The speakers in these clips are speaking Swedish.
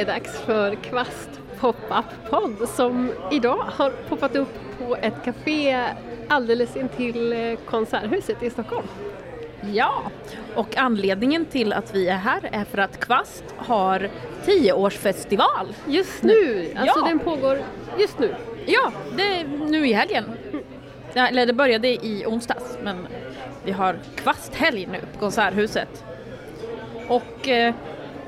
det är dags för Kvast pop-up podd som idag har poppat upp på ett café alldeles intill eh, Konserthuset i Stockholm. Ja, och anledningen till att vi är här är för att Kvast har 10-årsfestival. Just nu, alltså Ja. den pågår just nu. Ja, det är nu i helgen. Eller det började i onsdags men vi har kvasthelg nu på Konserthuset. Och eh,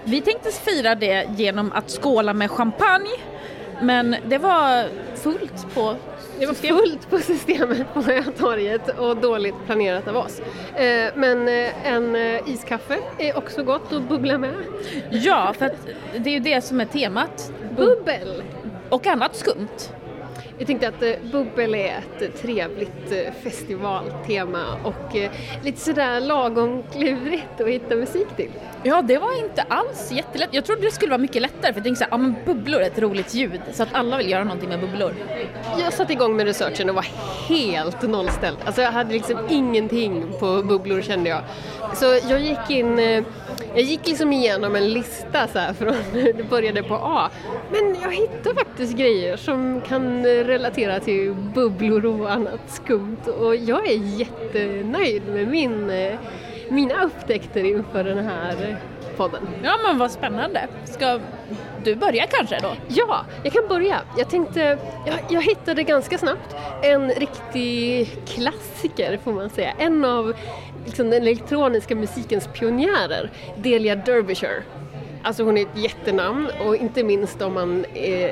vi tänkte fira det genom att skåla med champagne men det var fullt på Det var fullt på systemet på Hötorget och dåligt planerat av oss. Eh, Men eh, en eh, iskaffe är också gott att bubbla med. Ja, för det är ju det som är temat. Bubbel! Och annat skumt. Jag tänkte att eh, bubbel är ett trevligt eh, festivaltema och eh, lite sådär lagom klurigt att hitta musik till. Ja, det var inte alls jättelätt. Jag trodde det skulle vara mycket lättare för jag tänkte såhär, ja men bubblor är ett roligt ljud så att alla vill göra någonting med bubblor. Jag satte igång med researchen och var helt nollställd. Alltså jag hade liksom ingenting på bubblor kände jag. Så jag gick in, jag gick liksom igenom en lista så här från, det började på A. Men jag hittade faktiskt grejer som kan relatera till bubblor och annat skumt och jag är jättenöjd med min, eh, mina upptäckter inför den här podden. Ja men vad spännande. Ska du börja kanske då? Ja, jag kan börja. Jag tänkte, jag, jag hittade ganska snabbt en riktig klassiker får man säga. En av liksom, den elektroniska musikens pionjärer, Delia Derbyshire. Alltså hon är ett jättenamn och inte minst om man eh,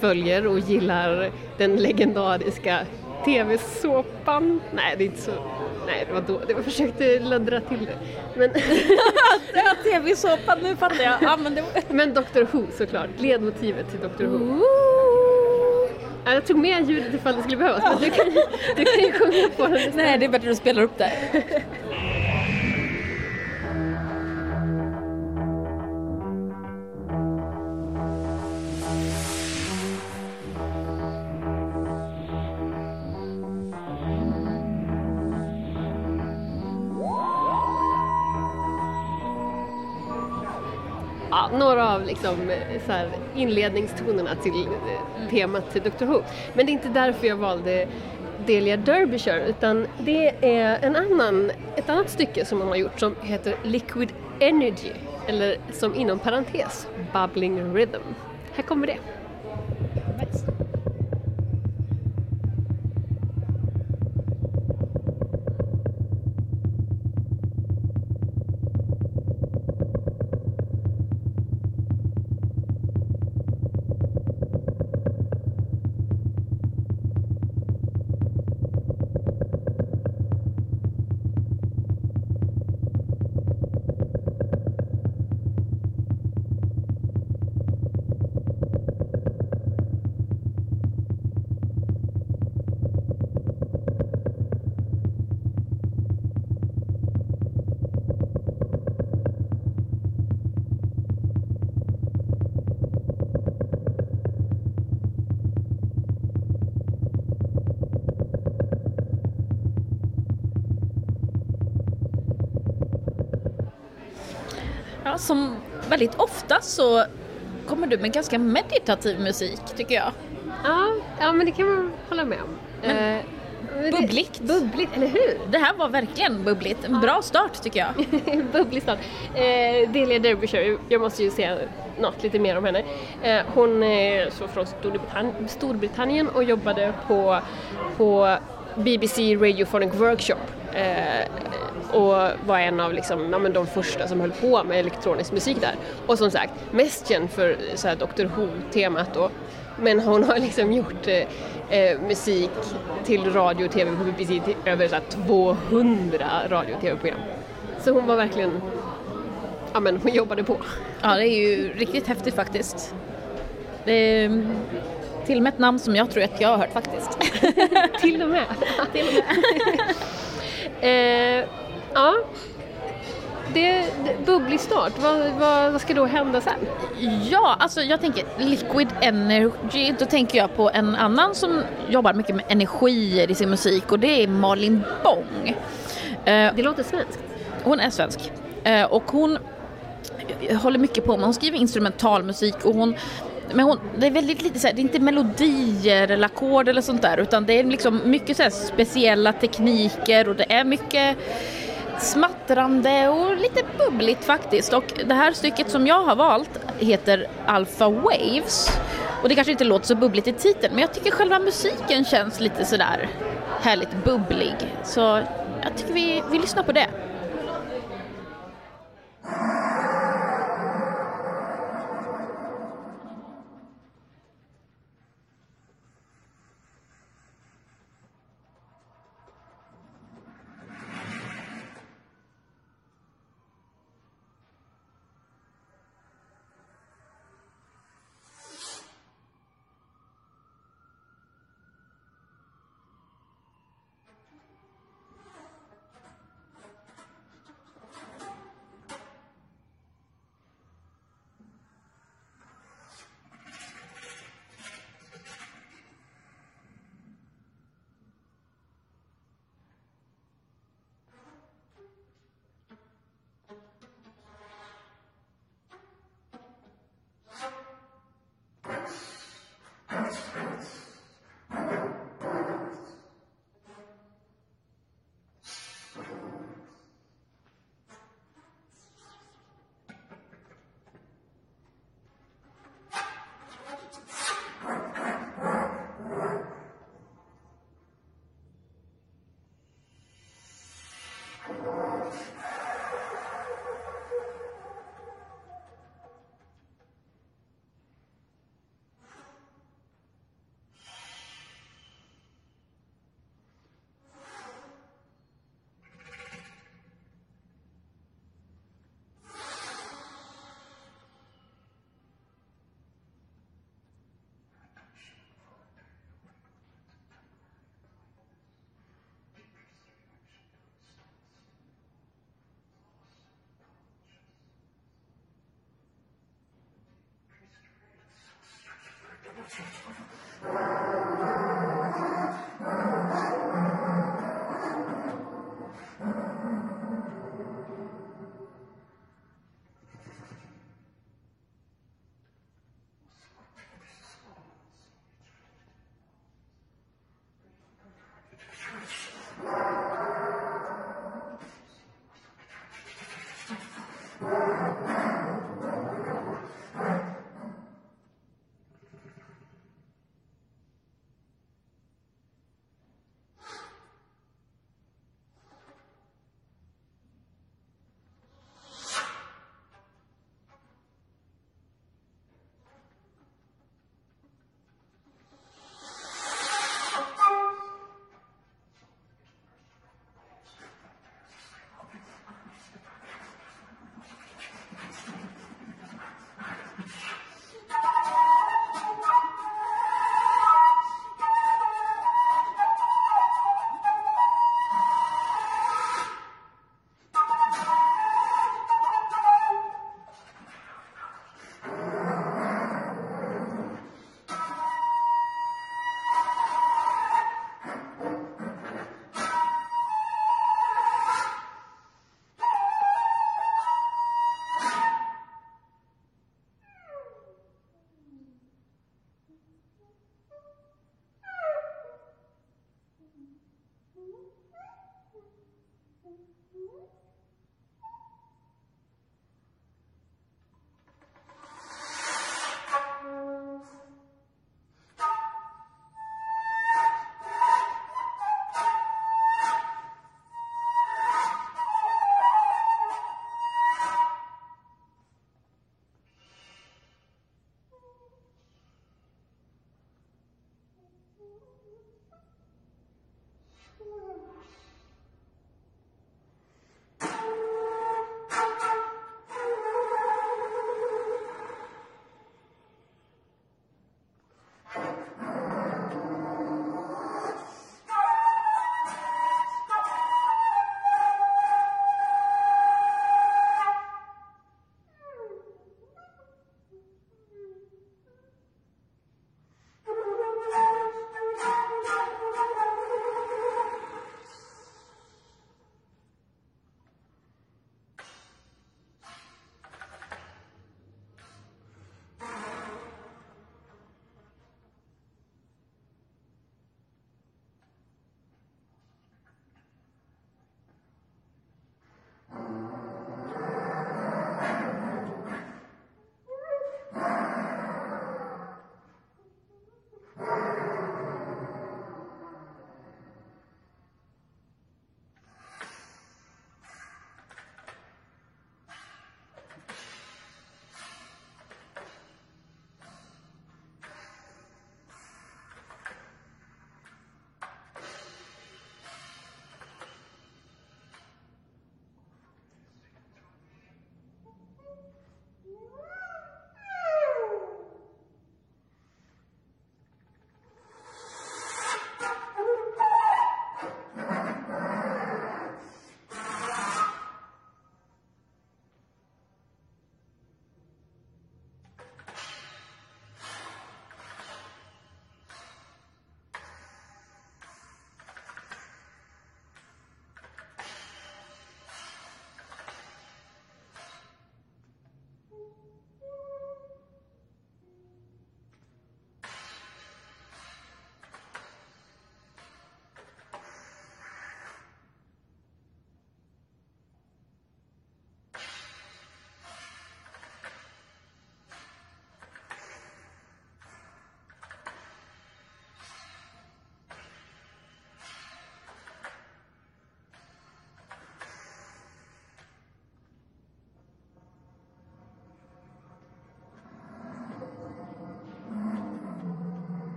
följer och gillar den legendariska TV-såpan. Nej, det är inte så. Nej, det var då. Jag försökte laddra till det. Men, tv-såpan, nu fattar jag. Ja, men det var... men Doctor Who såklart, ledmotivet till Doctor Who. Ja, jag tog med ljudet ifall det skulle behövas, men du kan, du kan ju sjunga på den. Nej, det är bättre att du spelar upp det. Några av liksom, så här, inledningstonerna till eh, temat till Doctor Who. Men det är inte därför jag valde Delia Derbyshire utan det är en annan, ett annat stycke som hon har gjort som heter Liquid Energy eller som inom parentes Bubbling Rhythm. Här kommer det. Som väldigt ofta så kommer du med ganska meditativ musik tycker jag. Ja, ja men det kan man hålla med om. Men Eh, men det- bubbligt. Bubbligt, eller hur? Det här var verkligen bubbligt. En bra start tycker jag. Bubblig start. Eh, Delia Derbyshire, jag måste ju säga något lite mer om henne. Eh, hon är så från Storbritannien, Storbritannien och jobbade på, på BBC Radiophonic Workshop eh, och var en av liksom, ja, de första som höll på med elektronisk musik där. Och som sagt, mest känd för så här, Dr Who-temat då. Men hon har liksom gjort eh, eh, musik till radio och tv på BBC till över så här, 200 radio och tv-program. Så hon var verkligen, ja men hon jobbade på. Ja, det är ju riktigt häftigt faktiskt. Det är till och med ett namn som jag tror att jag har hört faktiskt. Till och med. till och med. eh, ja, det, det bubblig start. Vad, vad, vad ska då hända sen? Ja, alltså jag tänker Liquid Energy, då tänker jag på en annan som jobbar mycket med energier i sin musik och det är Malin Bång. Eh, Det låter svenskt. Hon är svensk. Eh, och hon håller mycket på med, hon skriver instrumentalmusik och hon men hon, det är väldigt lite så här, det är inte melodier eller ackord eller sånt där utan det är liksom mycket så speciella tekniker och det är mycket smattrande och lite bubbligt faktiskt. Och det här stycket som jag har valt heter Alpha Waves. Och det kanske inte låter så bubbligt i titeln men jag tycker själva musiken känns lite sådär härligt bubblig. Så jag tycker vi, vi lyssnar på det.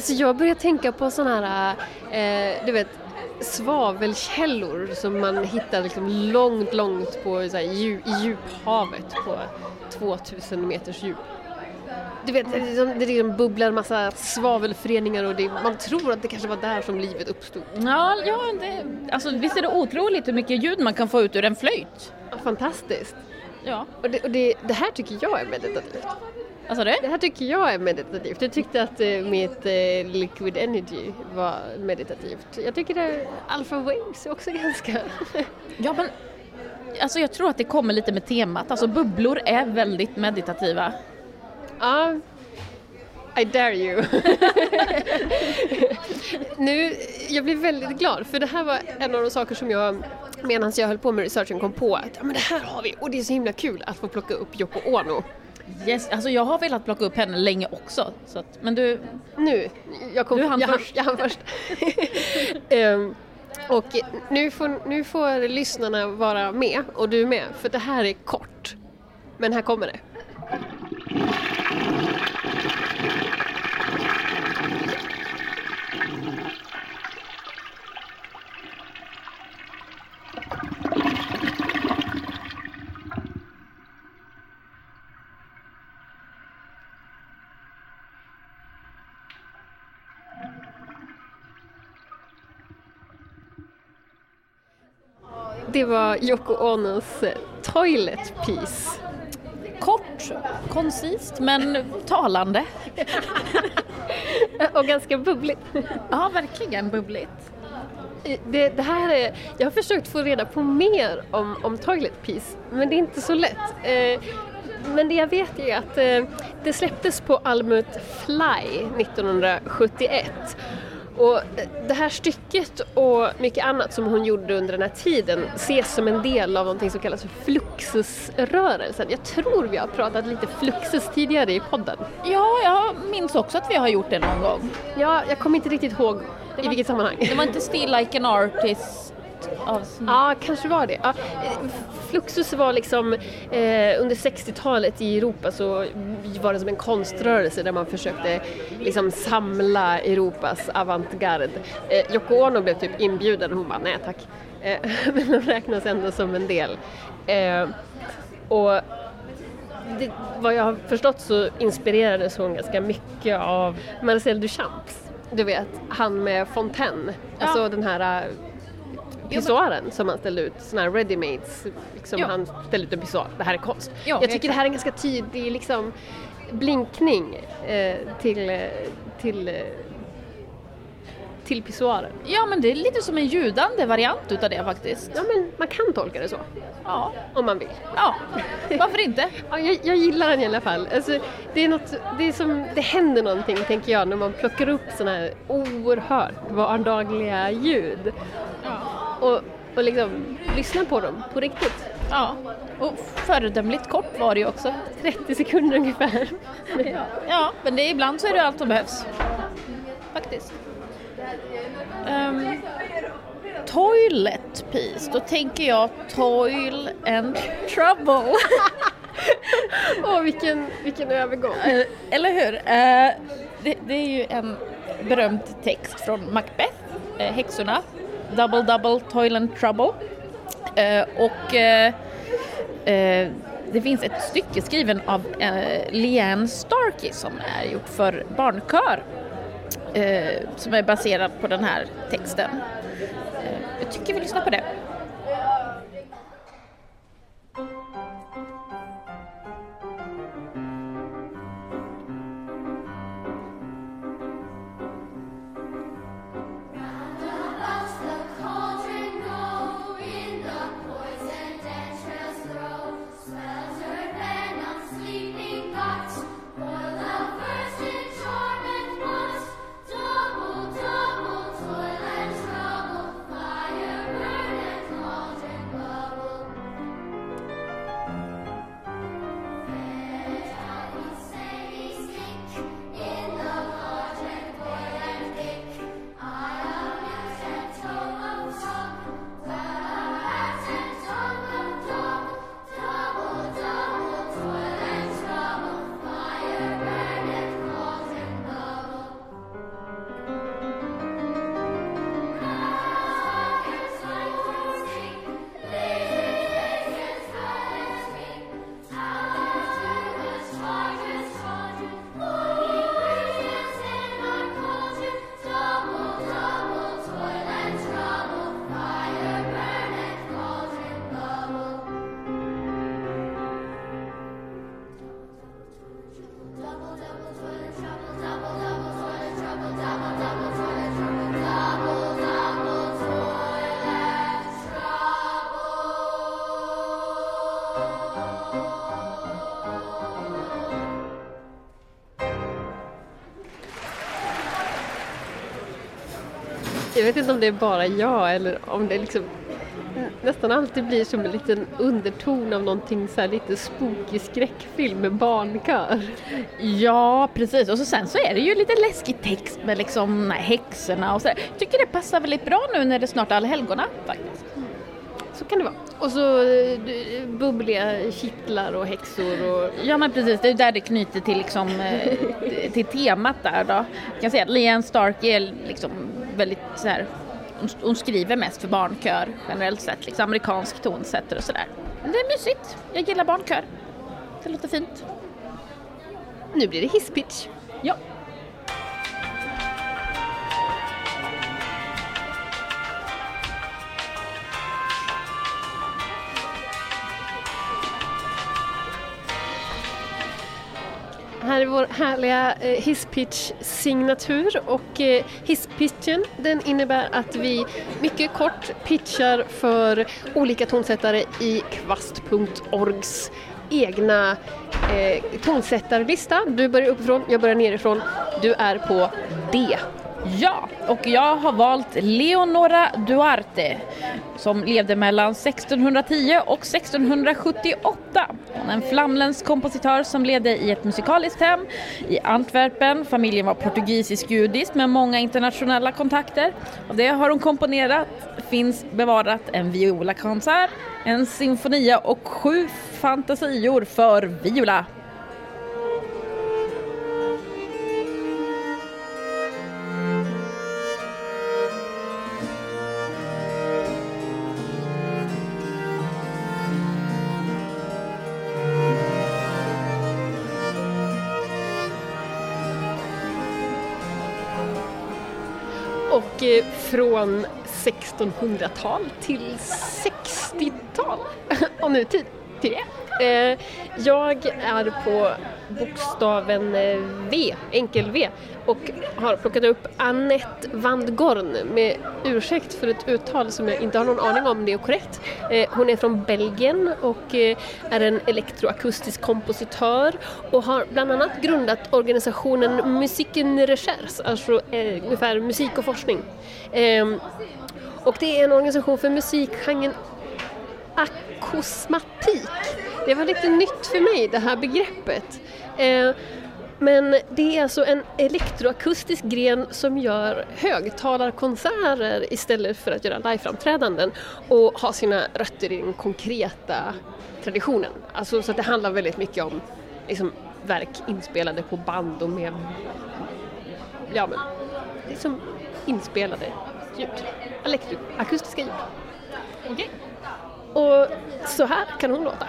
Alltså jag börjar tänka på sådana här, eh, du vet, svavelkällor som man hittar liksom långt, långt på så här, djup, i djuphavet på 2000 meters djup. Du vet, det, liksom, det liksom bubblar en massa svavelföreningar och det, man tror att det kanske var där som livet uppstod. Ja, ja det, alltså, visst är det otroligt hur mycket ljud man kan få ut ur en flöjt? Fantastiskt. Ja. Och, det, och det, det här tycker jag är meditativt. Vad sa du? Det här tycker jag är meditativt. Jag tyckte att eh, mitt eh, Liquid Energy var meditativt. Jag tycker det Alpha Waves är också ganska... Ja, men alltså jag tror att det kommer lite med temat. Alltså bubblor är väldigt meditativa. Ja, I dare you. nu, jag blir väldigt glad för det här var en av de saker som jag medan jag höll på med researchen kom på att ja, men det här har vi och det är så himla kul att få plocka upp Yoko Ono. Yes, alltså jag har velat plocka upp henne länge också. Så att, men du... Nu, jag kom Du hann jag, först. Jag hann först. Ehm, och nu får, nu får lyssnarna vara med och du med för det här är kort. Men här kommer det. Det var Yoko Onos eh, Toilet Piece. Kort, koncist men talande. Och ganska bubbligt. Ja, verkligen bubbligt. Det, det här är, jag har försökt få reda på mer om, om Toilet Piece, men det är inte så lätt. Eh, men det jag vet är att eh, det släpptes på albumet Fly 1971. Och eh, det här stycket och mycket annat som hon gjorde under den här tiden ses som en del av någonting som kallas för Fluxusrörelsen. Jag tror vi har pratat lite Fluxus tidigare i podden. Ja, jag minns också att vi har gjort det någon gång. Ja, jag kommer inte riktigt ihåg i var- vilket sammanhang. Det var inte Still Like an Artist avsnitt. Ja, kanske var det. Ja, eh, Fluxus var liksom eh, under 60-talet i Europa så var det som en konströrelse där man försökte liksom samla Europas avantgarde. Eh, Yoko Ono blev typ inbjuden och hon bara nej tack. Eh, men de räknas ändå som en del. Eh, och det, vad jag har förstått så inspirerades hon ganska mycket av Marcel Duchamps. Du vet, han med Fontaine, alltså den här äh, pissoaren som han ställde ut, sådana här ready-mades, liksom Ja. han ställde ut en pissoar, det här är konst. Ja, jag tycker det här är en ganska tydlig liksom, blinkning eh, till, eh, till, eh, till pissoaren. Ja, men det är lite som en ljudande variant utav det faktiskt. Ja men man kan tolka det så, Ja, om man vill. ja. varför inte? Ja, jag, jag gillar den i alla fall. Alltså, det, är något, det, är som, det händer någonting, tänker jag, när man plockar upp sådana här oerhört vardagliga ljud och, och liksom lyssnar på dem på riktigt. Ja, och föredömligt kort var det ju också. 30 sekunder ungefär. Ja, men det, ibland så är det allt som behövs. Faktiskt. Um, toilet piece, då tänker jag toil and trouble. Åh, vilken, vilken övergång. Eh, Eller hur? Eh, det, det är ju en berömd text från Macbeth, eh, häxorna. Double double toil and trouble. Eh, och eh, eh, det finns ett stycke skriven av eh, Leanne Starkey som är gjort för barnkör. Eh, som är baserad på den här texten. Eh, jag tycker vi lyssnar på det. Jag vet inte om det är bara jag eller om det liksom nästan alltid blir som en liten underton av någonting så här lite spooky skräckfilm med barnkör. Ja, precis. Och så sen så är det ju lite läskig text med liksom häxorna och så. Jag tycker det passar väldigt bra nu när det snart är allhelgona faktiskt. Så kan det vara. Och så eh, bubbliga kittlar och häxor och Ja men precis, det är där det knyter till, liksom, eh, till temat där då. Jag kan säga att Leanne Stark är liksom så här, hon, hon skriver mest för barnkör generellt sett, liksom amerikansk tonsättare och sådär. Men det är mysigt, jag gillar barnkör. Det låter fint. nu blir det hisspitch. Ja. Här är vår härliga eh, hisspitch-signatur och eh, hisspitchen den innebär att vi mycket kort pitchar för olika tonsättare i kvast.orgs egna eh, tonsättarlista. Du börjar uppifrån, jag börjar nerifrån. Du är på D. Ja, och jag har valt Leonora Duarte som levde mellan 1610 och 1678. Hon är en flamländsk kompositör som levde i ett musikaliskt hem i Antwerpen. Familjen var portugisisk-judisk med många internationella kontakter. Av det har hon komponerat, finns bevarat en violakonsert, en sinfonia och sju fantasior för viola. Från 1600-tal till 60-tal och nutid till det. Eh, jag är på bokstaven eh, V, enkel V och har plockat upp Annette van Gorn med ursäkt för ett uttal som jag inte har någon aning om det är korrekt. Eh, hon är från Belgien och är en elektroakustisk kompositör och har bland annat grundat organisationen Musiken Recherche, alltså ungefär musik och forskning. Ehm, och det är en organisation för musikgenren akosmatik. Det var lite nytt för mig det här begreppet. Eh, men det är alltså en elektroakustisk gren som gör högtalarkonserter istället för att göra liveframträdanden och har sina rötter i den konkreta traditionen. Alltså så att det handlar väldigt mycket om liksom, verk inspelade på band och med ja, men, liksom inspelade ljud. Elektroakustiska ljud. Okay. Och så här kan hon låta.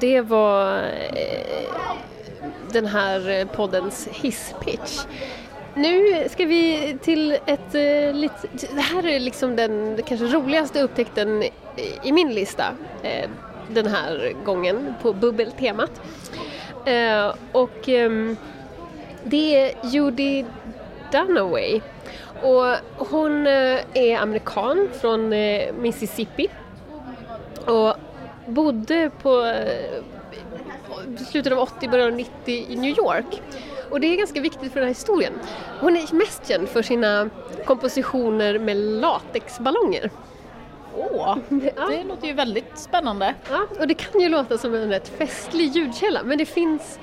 Det var eh, den här poddens hisspitch. Nu ska vi till ett eh, lite, det här är liksom den kanske roligaste upptäckten i- min lista eh, den här gången på bubbeltemat. Eh, och ehm, det är Judy Dunaway och hon eh, är amerikan från eh, Mississippi och bodde på eh, slutet av 80, början av 90 i New York. Och det är ganska viktigt för den här historien. Hon är mest känd för sina kompositioner med latexballonger. Åh, Ja. det låter ju väldigt spännande. Ja, och det kan ju låta som en rätt festlig ljudkälla men det finns,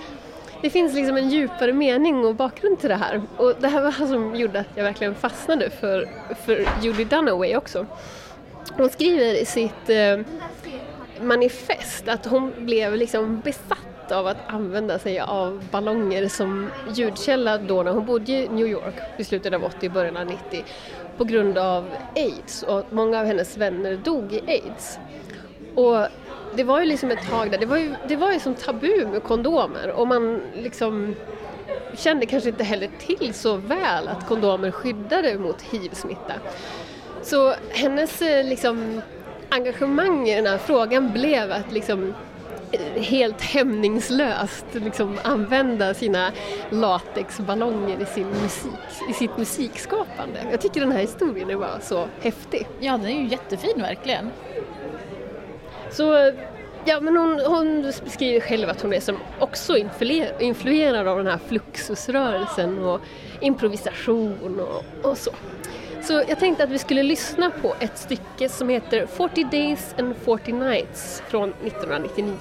det finns liksom en djupare mening och bakgrund till det här. Och det här var vad som gjorde att jag verkligen fastnade för, för Judy Dunaway också. Hon skriver i sitt eh, manifest att hon blev liksom besatt av att använda sig av ballonger som ljudkälla då när hon bodde i New York i slutet av 80, början av 90 på grund av aids och många av hennes vänner dog i aids. Och det var ju liksom ett tag där, det var ju, det var ju som tabu med kondomer och man liksom kände kanske inte heller till så väl att kondomer skyddade mot hiv-smitta. Så hennes eh, liksom, engagemang i den här frågan blev att liksom eh, helt hämningslöst liksom använda sina latexballonger i, sin musik, i sitt musikskapande. Jag tycker den här historien är bara så häftig. Ja, den är ju jättefin verkligen. Så ja, men hon, hon beskriver själv att hon är som också influer- influerad av den här fluxusrörelsen och improvisation och, och så. Så jag tänkte att vi skulle lyssna på ett stycke som heter 40 Days and 40 Nights från 1999.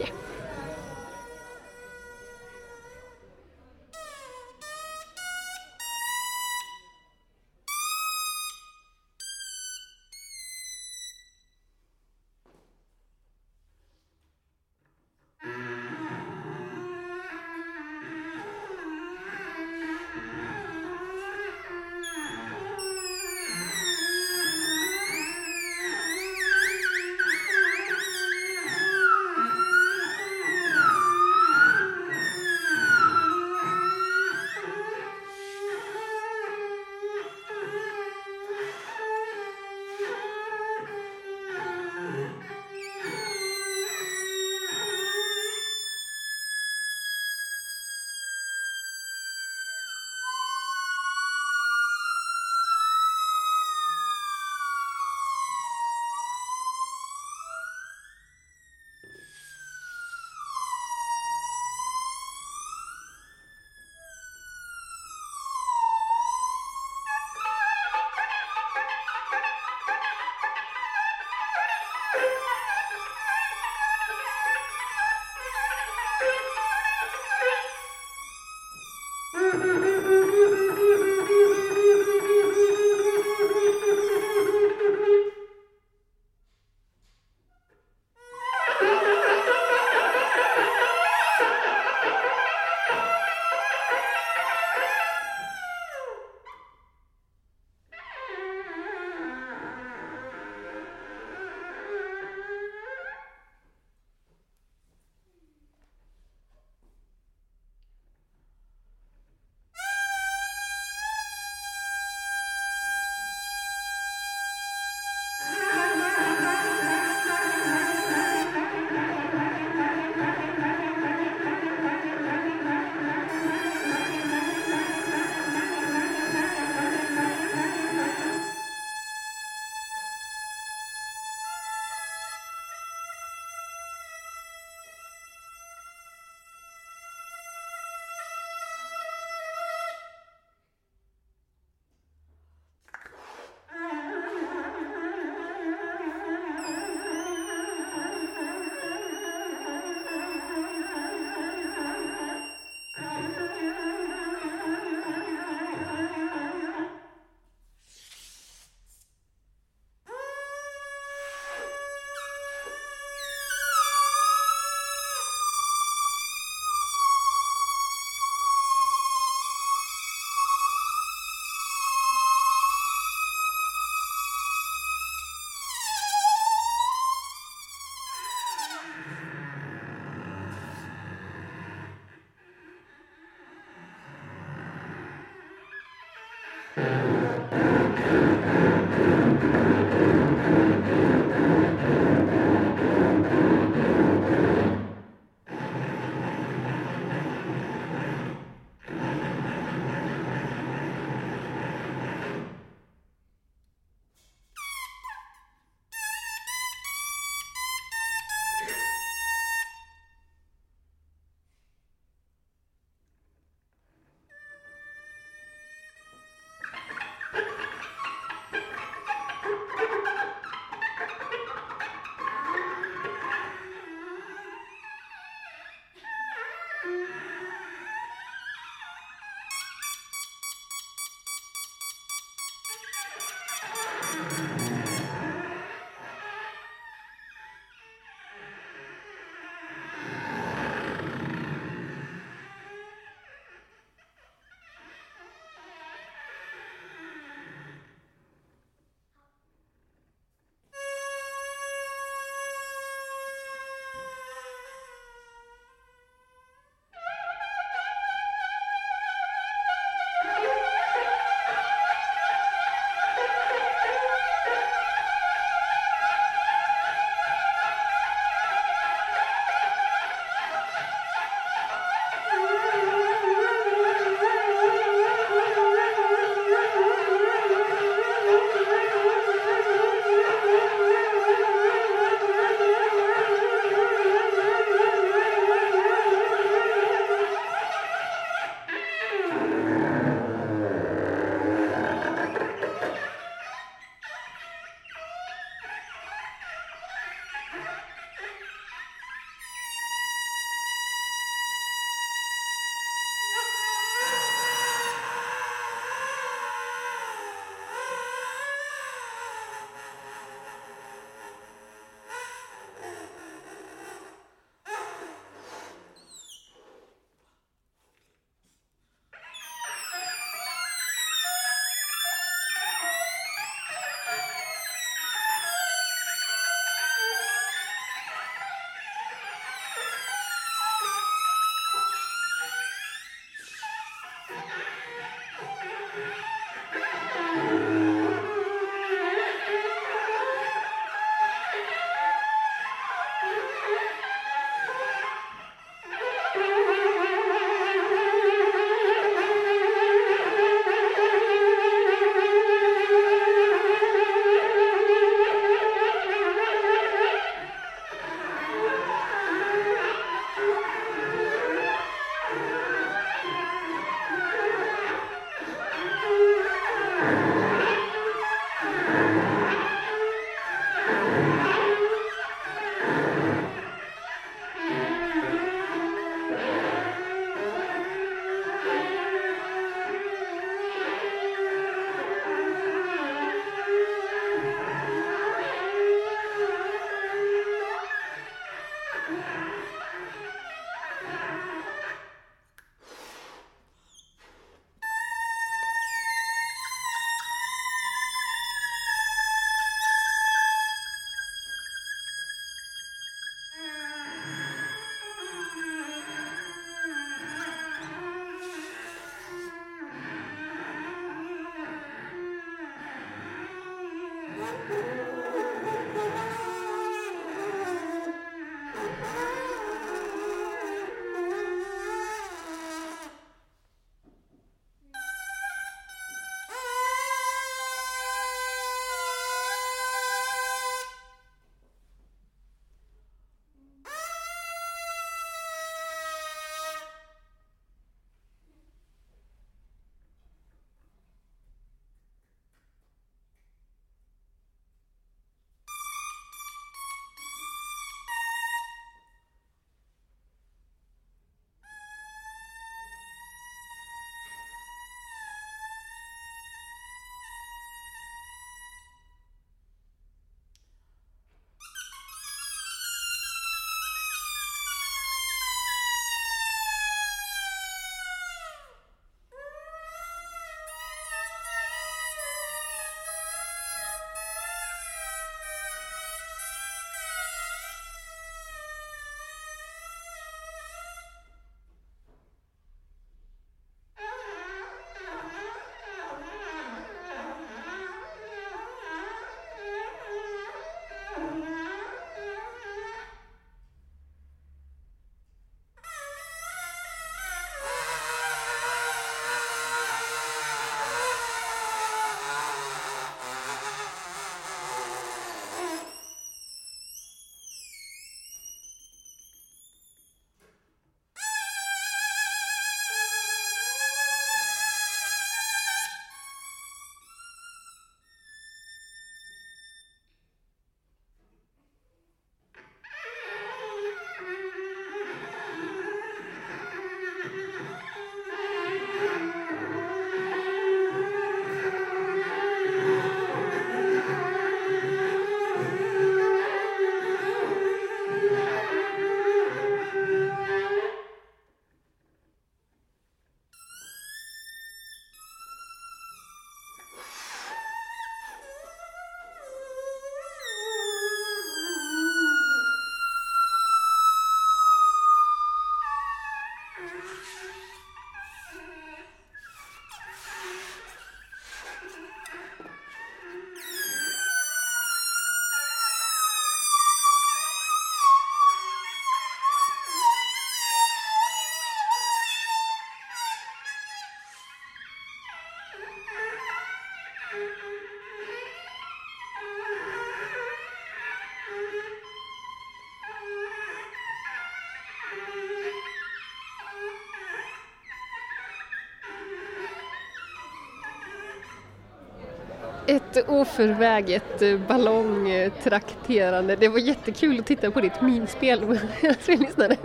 Ett oförväget eh, ballongtrakterande. Det var jättekul att titta på ditt minspel medan lyssnade.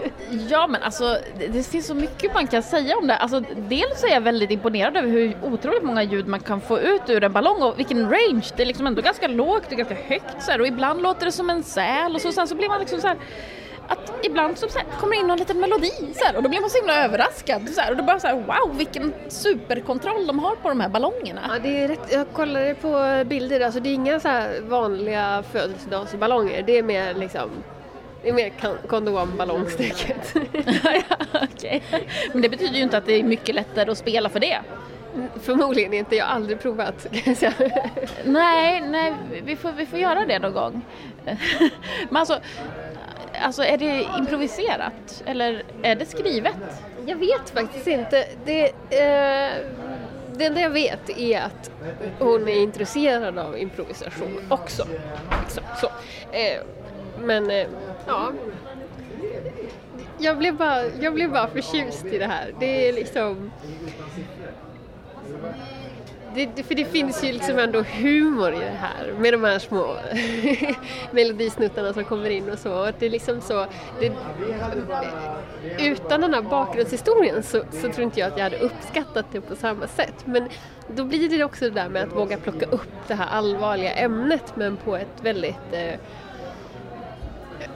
Ja men alltså det, finns så mycket man kan säga om det. Alltså dels är jag väldigt imponerad över hur otroligt många ljud man kan få ut ur en ballong och vilken range. Det är liksom ändå ganska lågt och ganska högt så här, och ibland låter det som en säl och så, sen så blir man liksom så här ibland så, så här, kommer det in någon liten melodi så här, och då blir man så himla överraskad så här, och då bara så här, wow vilken superkontroll de har på de här ballongerna. Ja, det är rätt. Jag kollade på bilder, alltså det är inga så vanliga födelsedagsballonger. Det är mer liksom det är mer ja, okej. Men det betyder ju inte att det är mycket lättare att spela för det. Förmodligen inte, jag har aldrig provat. Nej, nej, vi får, vi får göra det någon gång. Men alltså, alltså, är det improviserat eller är det skrivet? Jag vet faktiskt inte. Det, eh, det enda jag vet är att hon är intresserad av improvisation också. Liksom, så. Eh, men eh, ja, jag blev, bara, jag blev bara förtjust i det här. Det är liksom... Det, för det finns ju liksom ändå humor i det här med de här små melodisnuttarna som kommer in och så. Och det är liksom så det, utan den här bakgrundshistorien så, så tror inte jag att jag hade uppskattat det på samma sätt. Men då blir det också det där med att våga plocka upp det här allvarliga ämnet men på ett väldigt eh,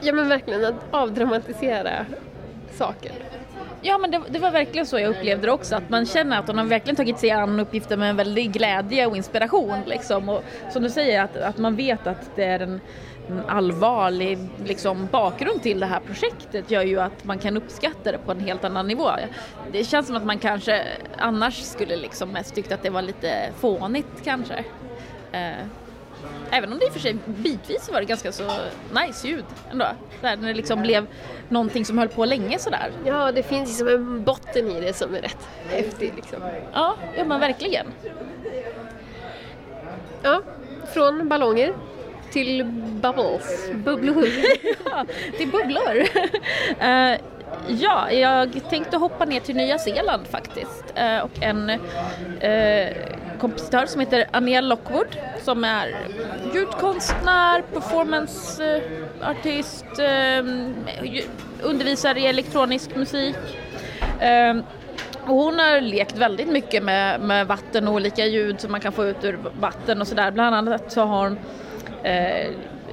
Ja men verkligen att avdramatisera saker. Ja men det, det, var verkligen så jag upplevde det också, att man känner att hon har verkligen tagit sig an uppgiften med en väldig glädje och inspiration liksom. Och som du säger, att, att man vet att det är en, en allvarlig liksom, bakgrund till det här projektet gör ju att man kan uppskatta det på en helt annan nivå. Det känns som att man kanske annars skulle liksom mest tyckt att det var lite fånigt kanske. Eh. Även om det i och för sig bitvis var det ganska så nice ljud ändå. Där när det liksom blev någonting som höll på länge sådär. Ja, det finns liksom en botten i det som är rätt häftig liksom. Ja, ja men verkligen. Ja, från ballonger till bubbles, bubblor. ja, till bubblor. uh, ja, jag tänkte hoppa ner till Nya Zeeland faktiskt. Uh, och en uh, kompositör som heter Ania Lockwood som är ljudkonstnär, performanceartist, ehm, undervisar i elektronisk musik. Ehm, och hon har lekt väldigt mycket med, med vatten och olika ljud som man kan få ut ur vatten och sådär. Bland annat så har hon eh,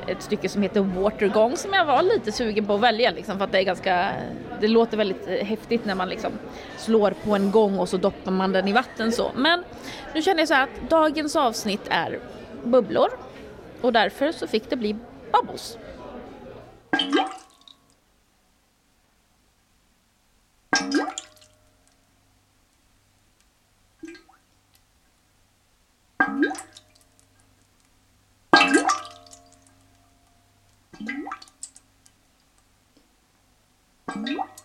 ett stycke som heter Watergong som jag var lite sugen på att välja liksom, för att det är ganska, det låter väldigt eh, häftigt när man liksom slår på en gång och så doppar man den i vatten så. Men nu känner jag så här att dagens avsnitt är bubblor och därför så fick det bli bubbles. nu sa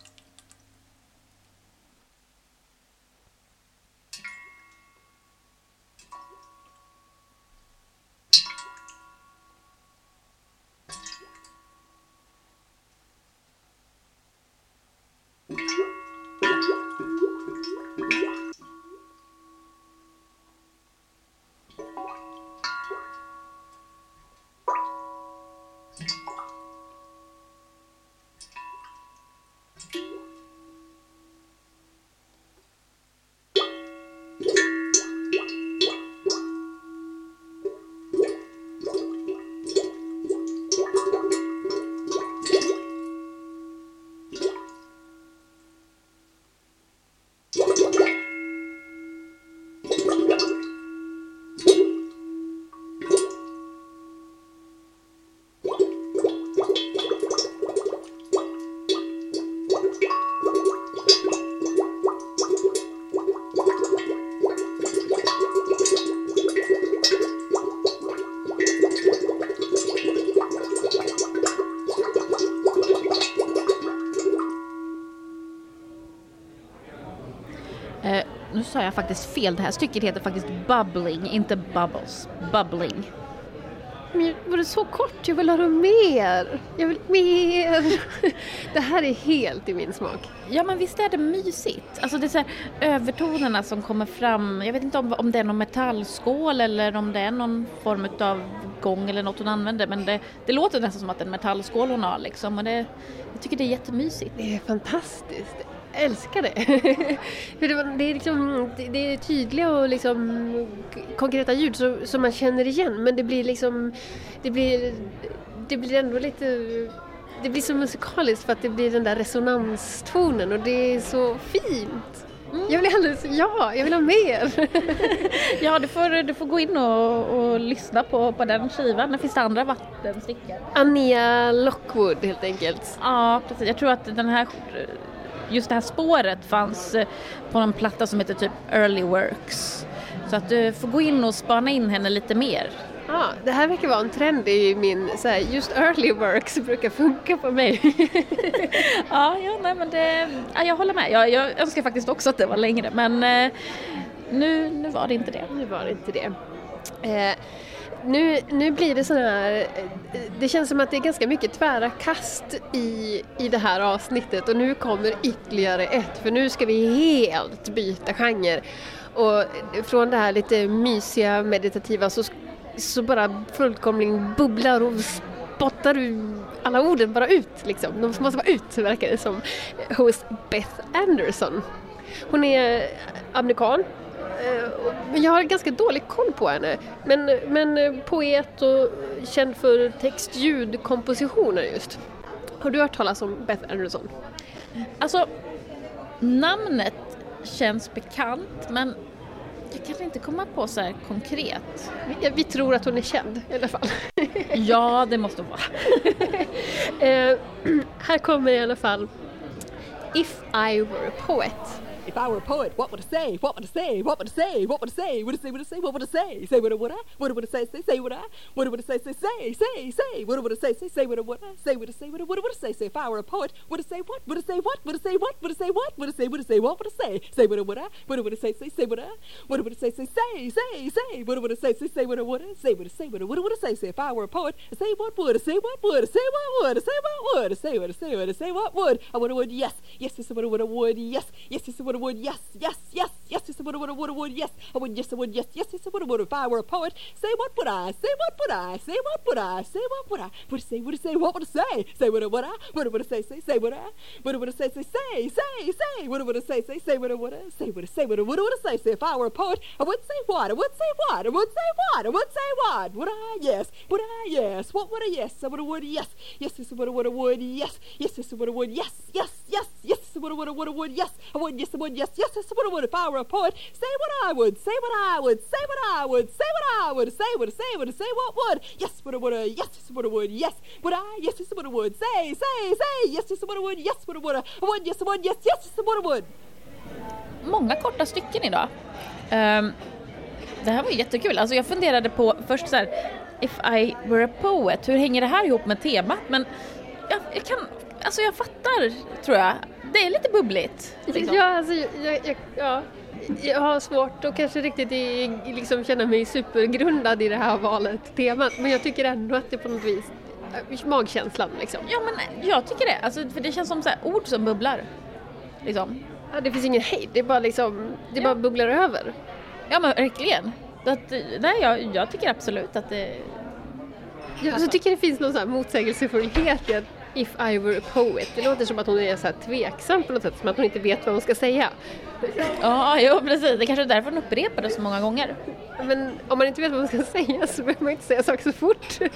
jag faktiskt fel, det här stycket heter faktiskt bubbling, inte bubbles. Bubbling. Men var det så kort? Jag vill höra mer! Jag vill mer! Det här är helt i min smak. Ja men visst är det mysigt? Alltså det är så här, övertonerna som kommer fram, jag vet inte om, om det är någon metallskål eller om det är någon form av gång eller något hon använder men det, det låter nästan som att det är en metallskål hon har liksom och det, jag tycker det är jättemysigt. Det är fantastiskt älskar det. För det, det, är liksom, det, det, är tydliga och liksom konkreta ljud som, som man känner igen men det blir liksom, det blir, det blir ändå lite det blir så musikaliskt för att det blir den där resonanstonen och det är så fint. Mm. Jag vill alldeles, ja, jag vill ha mer! ja, du får, du får gå in och, och lyssna på, på den skivan. Det finns andra vattenstickor. Ania Lockwood helt enkelt. Ja, precis. Jag tror att den här just det här spåret fanns eh, på en platta som heter typ Early Works. Så att du får gå in och spana in henne lite mer. Ja, det här verkar vara en trend i min, så här, just early works brukar funka på mig. Ja, ja nej men det, ja, jag håller med. Jag, jag önskar faktiskt också att det var längre men eh, nu, nu var det inte det. nu var det inte det. Eh, nu, nu blir det sån här, eh, det känns som att det är ganska mycket tvära kast i, i det här avsnittet och nu kommer ytterligare ett för nu ska vi helt byta genre. Och från det här lite mysiga meditativa så, så bara fullkomligen bubblar och spottar ur alla orden bara ut liksom. De måste bara ut verkar det som hos Beth Anderson. Hon är amerikan men jag har ganska dålig koll på henne. Men, men eh, poet och känd för text-ljud-kompositioner just. Har du hört talas om Beth Anderson? Alltså, namnet känns bekant men jag kan inte komma på så här konkret. Vi, vi tror att hon är känd i alla fall. Ja, det måste hon vara. Eh, här kommer i alla fall If I were a poet. If I were a poet, what would I say? What would I say? What would I say? What would I say? Would I say? Would I say? What would I say? Say what would I? What would I say? Say say what I? What would I say? Say say say say. What would I say? Say say what would I? Say what I say? What would I say? Say if I were a poet, would I say what? Would I say what? Would I say what? Would I say what? Would I say? What would I say what? Would I say? Say what would I? What would I say? Say say what I? What would I say? Say say say say. What would I say? Say say what I would I? Say what would I say? What would I would say? Say if I were a poet, say what would I say? What would I say? What would I say? What would I say? What I say? What I say? What would I would I would yes yes yes I would I would would yes yes yes I would I would yes yes yes yes yes I would I would I would yes I would yes I would yes yes yes I would I would if I were a poet say what would I say what would I say what would I say what would I would say would say what would say say what I would I what would I say say say what I what would I say say say say say what would I say say say what I would I say I say what I would I say say if I were a poet I would say what I would say what I would say what I would say what would I yes would I yes what would I yes I would I would yes yes yes I would I would yes yes yes I would yes yes yes yes I would I would would I would yes I would yes would yes yes yes I would I would if I were a poet say what I would say what I would say what I would say what I would say what say what say what would yes what I would yes yes what I would yes would I yes yes what I would say say say yes yes what I would yes what I would would yes would yes yes yes what I would Många korta stycken idag. Um, det här var jättekul. Alltså jag funderade på först så här, If I were a poet, hur hänger det här ihop med temat? Men jag, jag kan, alltså jag fattar tror jag. Det är lite bubbligt. liksom. Ja, alltså, jag, jag, ja, jag har svårt att kanske riktigt i, liksom känna mig supergrundad i det här valet, temat, men jag tycker ändå att det på något vis, äh, magkänslan liksom. Ja men jag tycker det, alltså, för det känns som så här, ord som bubblar. Liksom. Ja, det finns ingen hejd, det bara liksom, det Ja. bara bubblar över. Ja men verkligen. Att, nej, jag, jag tycker absolut att det... Jag så tycker det finns någon motsägelsefullhet i att If I were a poet, det låter som att hon är så här tveksam på något sätt, som att hon inte vet vad hon ska säga. Ja, jo precis. Det kanske är därför den upprepades så många gånger. Men om man inte vet vad man ska säga så behöver man inte säga saker så fort.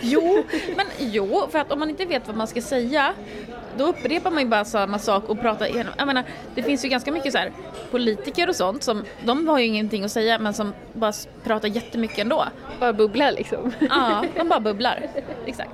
Jo, men jo, för att om man inte vet vad man ska säga då upprepar man ju bara samma sak och pratar igenom. Jag menar, det finns ju ganska mycket så här politiker och sånt som, de har ju ingenting att säga men som bara pratar jättemycket ändå. Bara bubblar liksom. Ja, de bara bubblar. Exakt.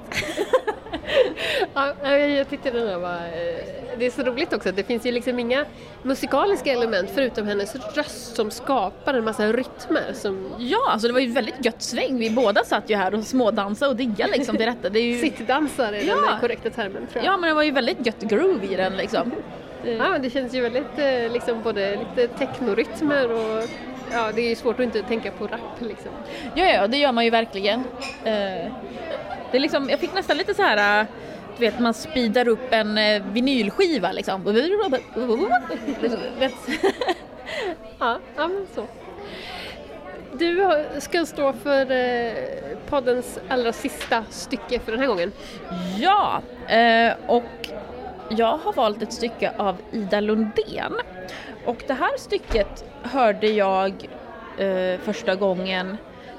Ja, jag tyckte den var... eh, Det är så roligt också det finns ju liksom inga musikaliska element förutom hennes röst som skapar en massa rytmer som Ja, alltså det var ju väldigt gött sväng. Vi båda satt ju här och smådansade och diggade liksom till detta. Det är ju... sittdansar är Ja. den korrekta termen tror jag. Ja, men det var ju väldigt gött groove i den liksom. Ja, men det känns ju väldigt eh, liksom både lite technorytmer och ja, det är ju svårt att inte tänka på rap liksom. Ja, ja, det gör man ju verkligen. Det liksom, jag fick nästan lite så här, du vet, man speedar upp en eh, vinylskiva liksom. Ja, ja men så. Du ska stå för eh, poddens allra sista stycke för den här gången. Ja, eh, och jag har valt ett stycke av Ida Lundén. Och det här stycket hörde jag första gången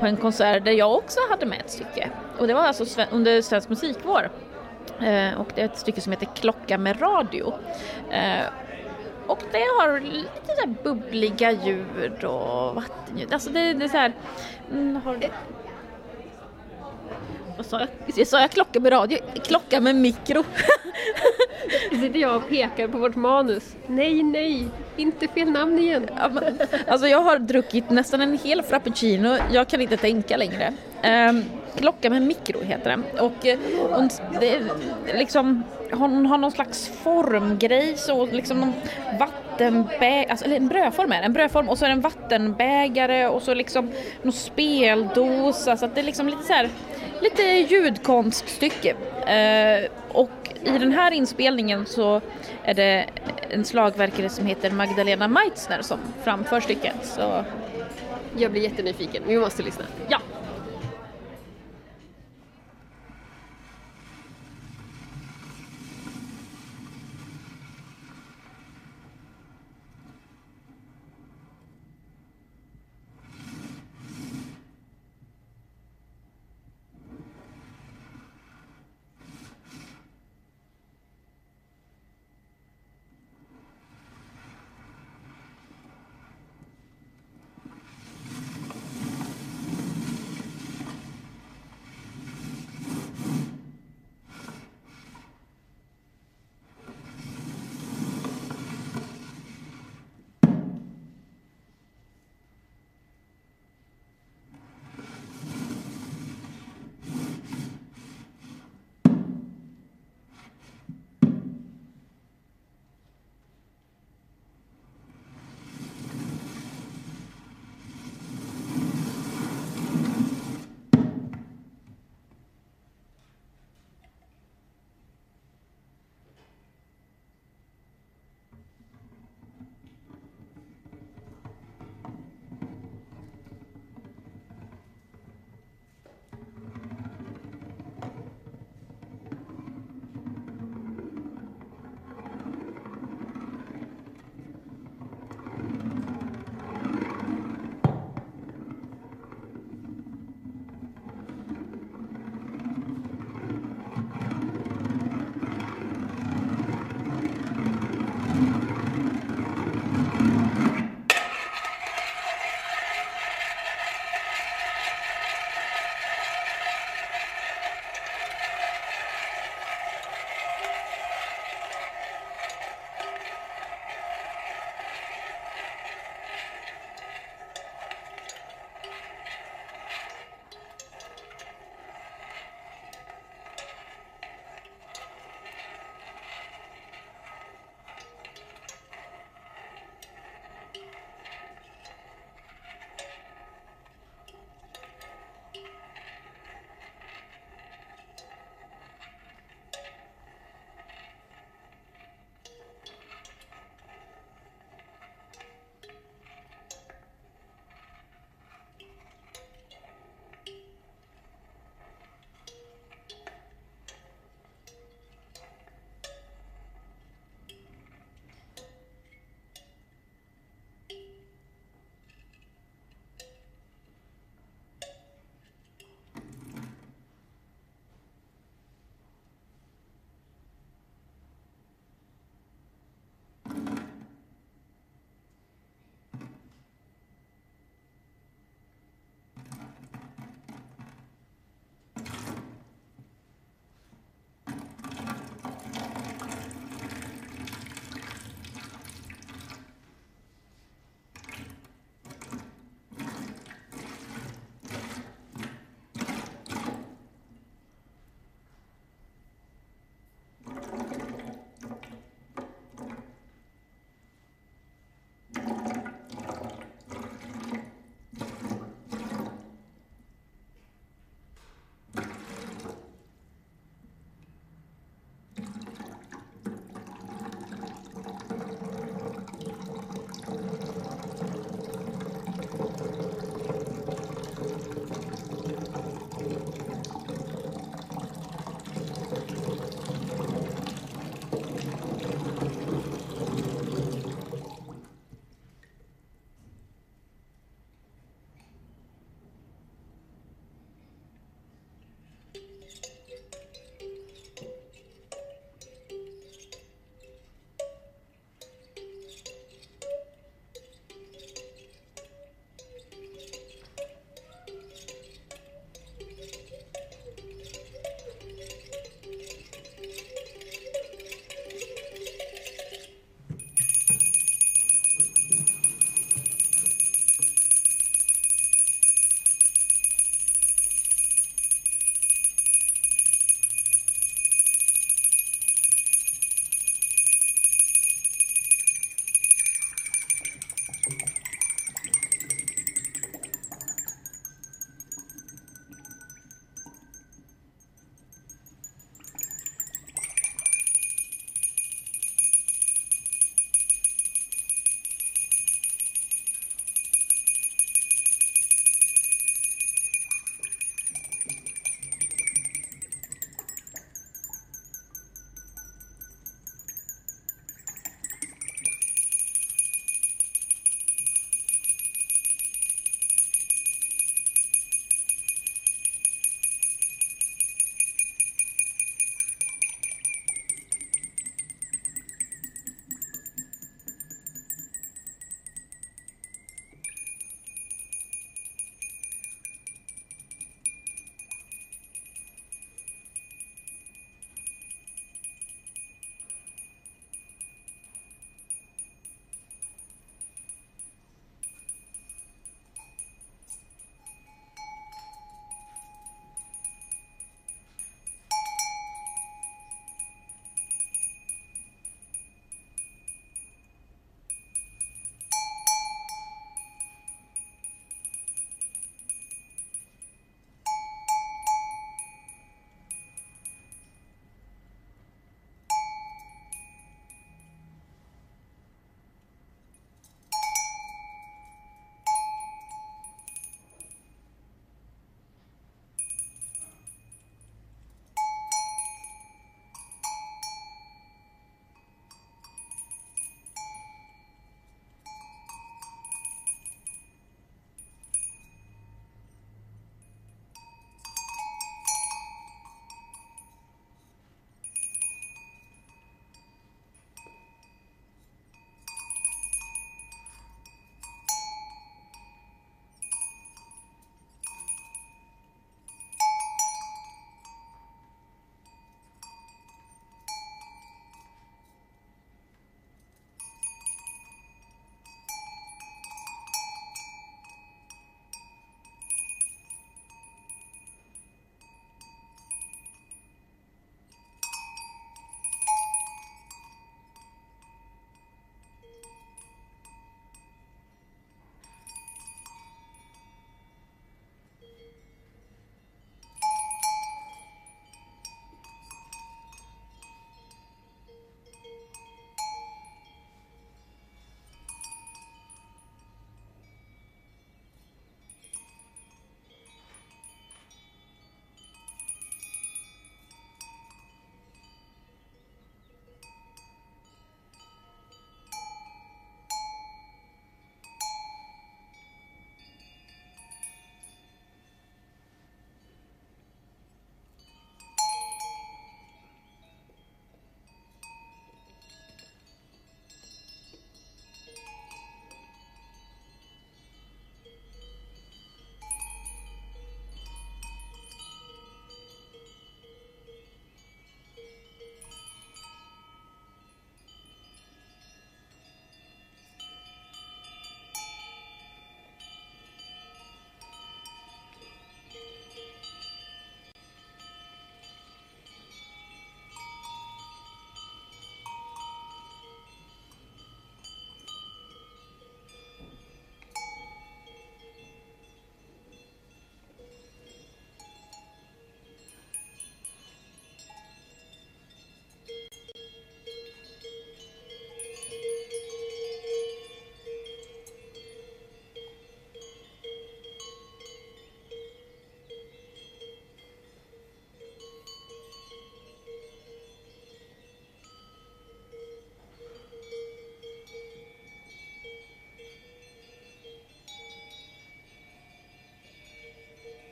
på en konsert där jag också hade med ett stycke. Och det var alltså under Svensk musikvår. Eh, och det är ett stycke som heter Klocka med radio. Eh, och det har lite så bubbliga ljud och vattenljud. Alltså det, det är så här... Mm, har. Vad sa jag? Sa jag klocka med radio? Klocka med mikro. Sitter jag och pekar på vårt manus. Nej, nej, inte fel namn igen. Ja, men, Alltså jag har druckit nästan en hel frappuccino, jag kan inte tänka längre. Ehm, klocka med mikro heter den och eh, hon, det, liksom, hon har någon slags formgrej så liksom någon vattenbägare, alltså, eller en brödform är det, en brödform och så är det en vattenbägare och så liksom någon speldosa så att det är liksom lite så här lite ljudkonststycke. Eh, och i den här inspelningen så är det en slagverkare som heter Magdalena Meitzner som framför stycket. Så Jag blir jättenyfiken, vi måste lyssna. ja,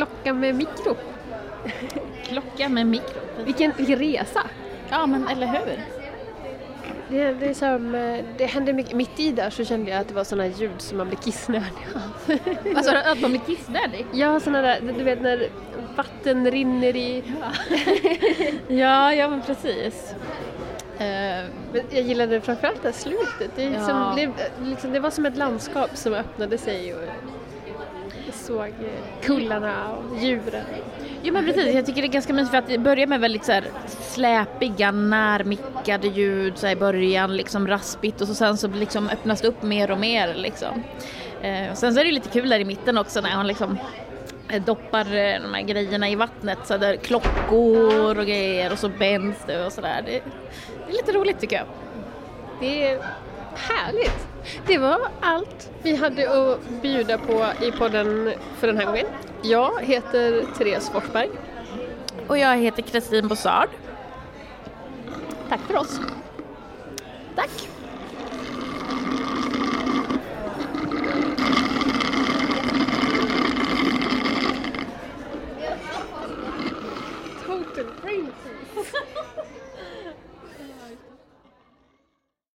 klocka med mikro. Klocka med mikro. Vilken, vilken resa! Ja men eller hur? Det, det, är som, eh, det hände mycket, mitt i där så kände jag att det var sådana ljud som man blir kissnödig av. Alltså att man blir kissnödig? Ja, sådana där, du vet när vatten rinner i... Ja, ja men precis. Eh, Men jag gillade framförallt det här slutet. Det, är liksom, Ja. det, liksom, det var som ett landskap som öppnade sig och såg kullarna och djuren. Jo men precis, jag tycker det är ganska mysigt för att det börjar med väldigt så här släpiga, närmickade ljud så här i början, liksom raspigt och så sen så liksom öppnas det upp mer och mer liksom. Eh, och sen så är det lite kul där i mitten också när han liksom eh, doppar eh, de här grejerna i vattnet, så där klockor och grejer och så bänds det och sådär. Det, det är lite roligt tycker jag. Det är härligt! Det var allt vi hade att bjuda på i podden för den här gången. Jag heter Therese Forsberg. Och jag heter Kristin Bossard. Tack för oss! Tack!